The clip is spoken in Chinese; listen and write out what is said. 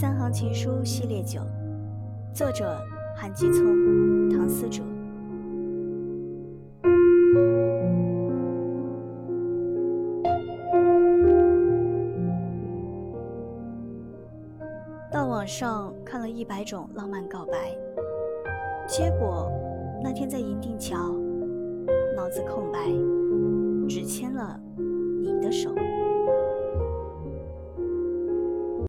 三行情书系列九，作者韩继聪、唐思哲。到网上看了一百种浪漫告白，结果那天在银锭桥，脑子空白，只牵了你的手。